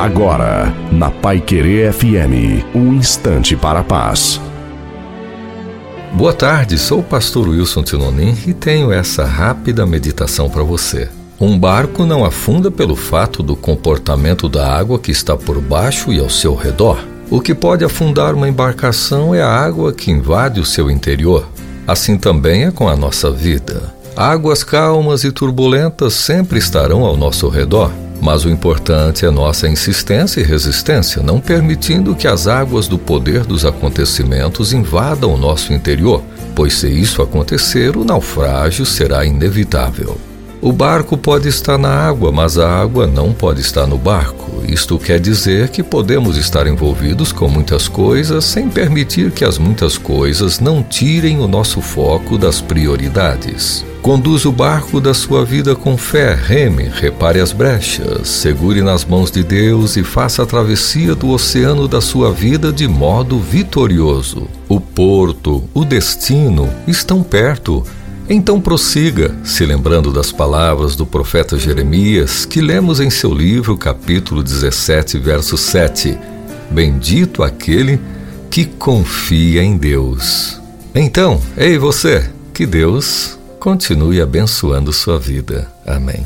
Agora, na Pai Querer FM, um instante para a paz. Boa tarde, sou o pastor Wilson Tinonim e tenho essa rápida meditação para você. Um barco não afunda pelo fato do comportamento da água que está por baixo e ao seu redor. O que pode afundar uma embarcação é a água que invade o seu interior. Assim também é com a nossa vida. Águas calmas e turbulentas sempre estarão ao nosso redor, mas o importante é nossa insistência e resistência, não permitindo que as águas do poder dos acontecimentos invadam o nosso interior, pois se isso acontecer, o naufrágio será inevitável. O barco pode estar na água, mas a água não pode estar no barco. Isto quer dizer que podemos estar envolvidos com muitas coisas sem permitir que as muitas coisas não tirem o nosso foco das prioridades. Conduza o barco da sua vida com fé, reme, repare as brechas, segure nas mãos de Deus e faça a travessia do oceano da sua vida de modo vitorioso. O porto, o destino estão perto então prossiga, se lembrando das palavras do profeta Jeremias, que lemos em seu livro, capítulo 17, verso 7. Bendito aquele que confia em Deus. Então, ei você, que Deus continue abençoando sua vida. Amém.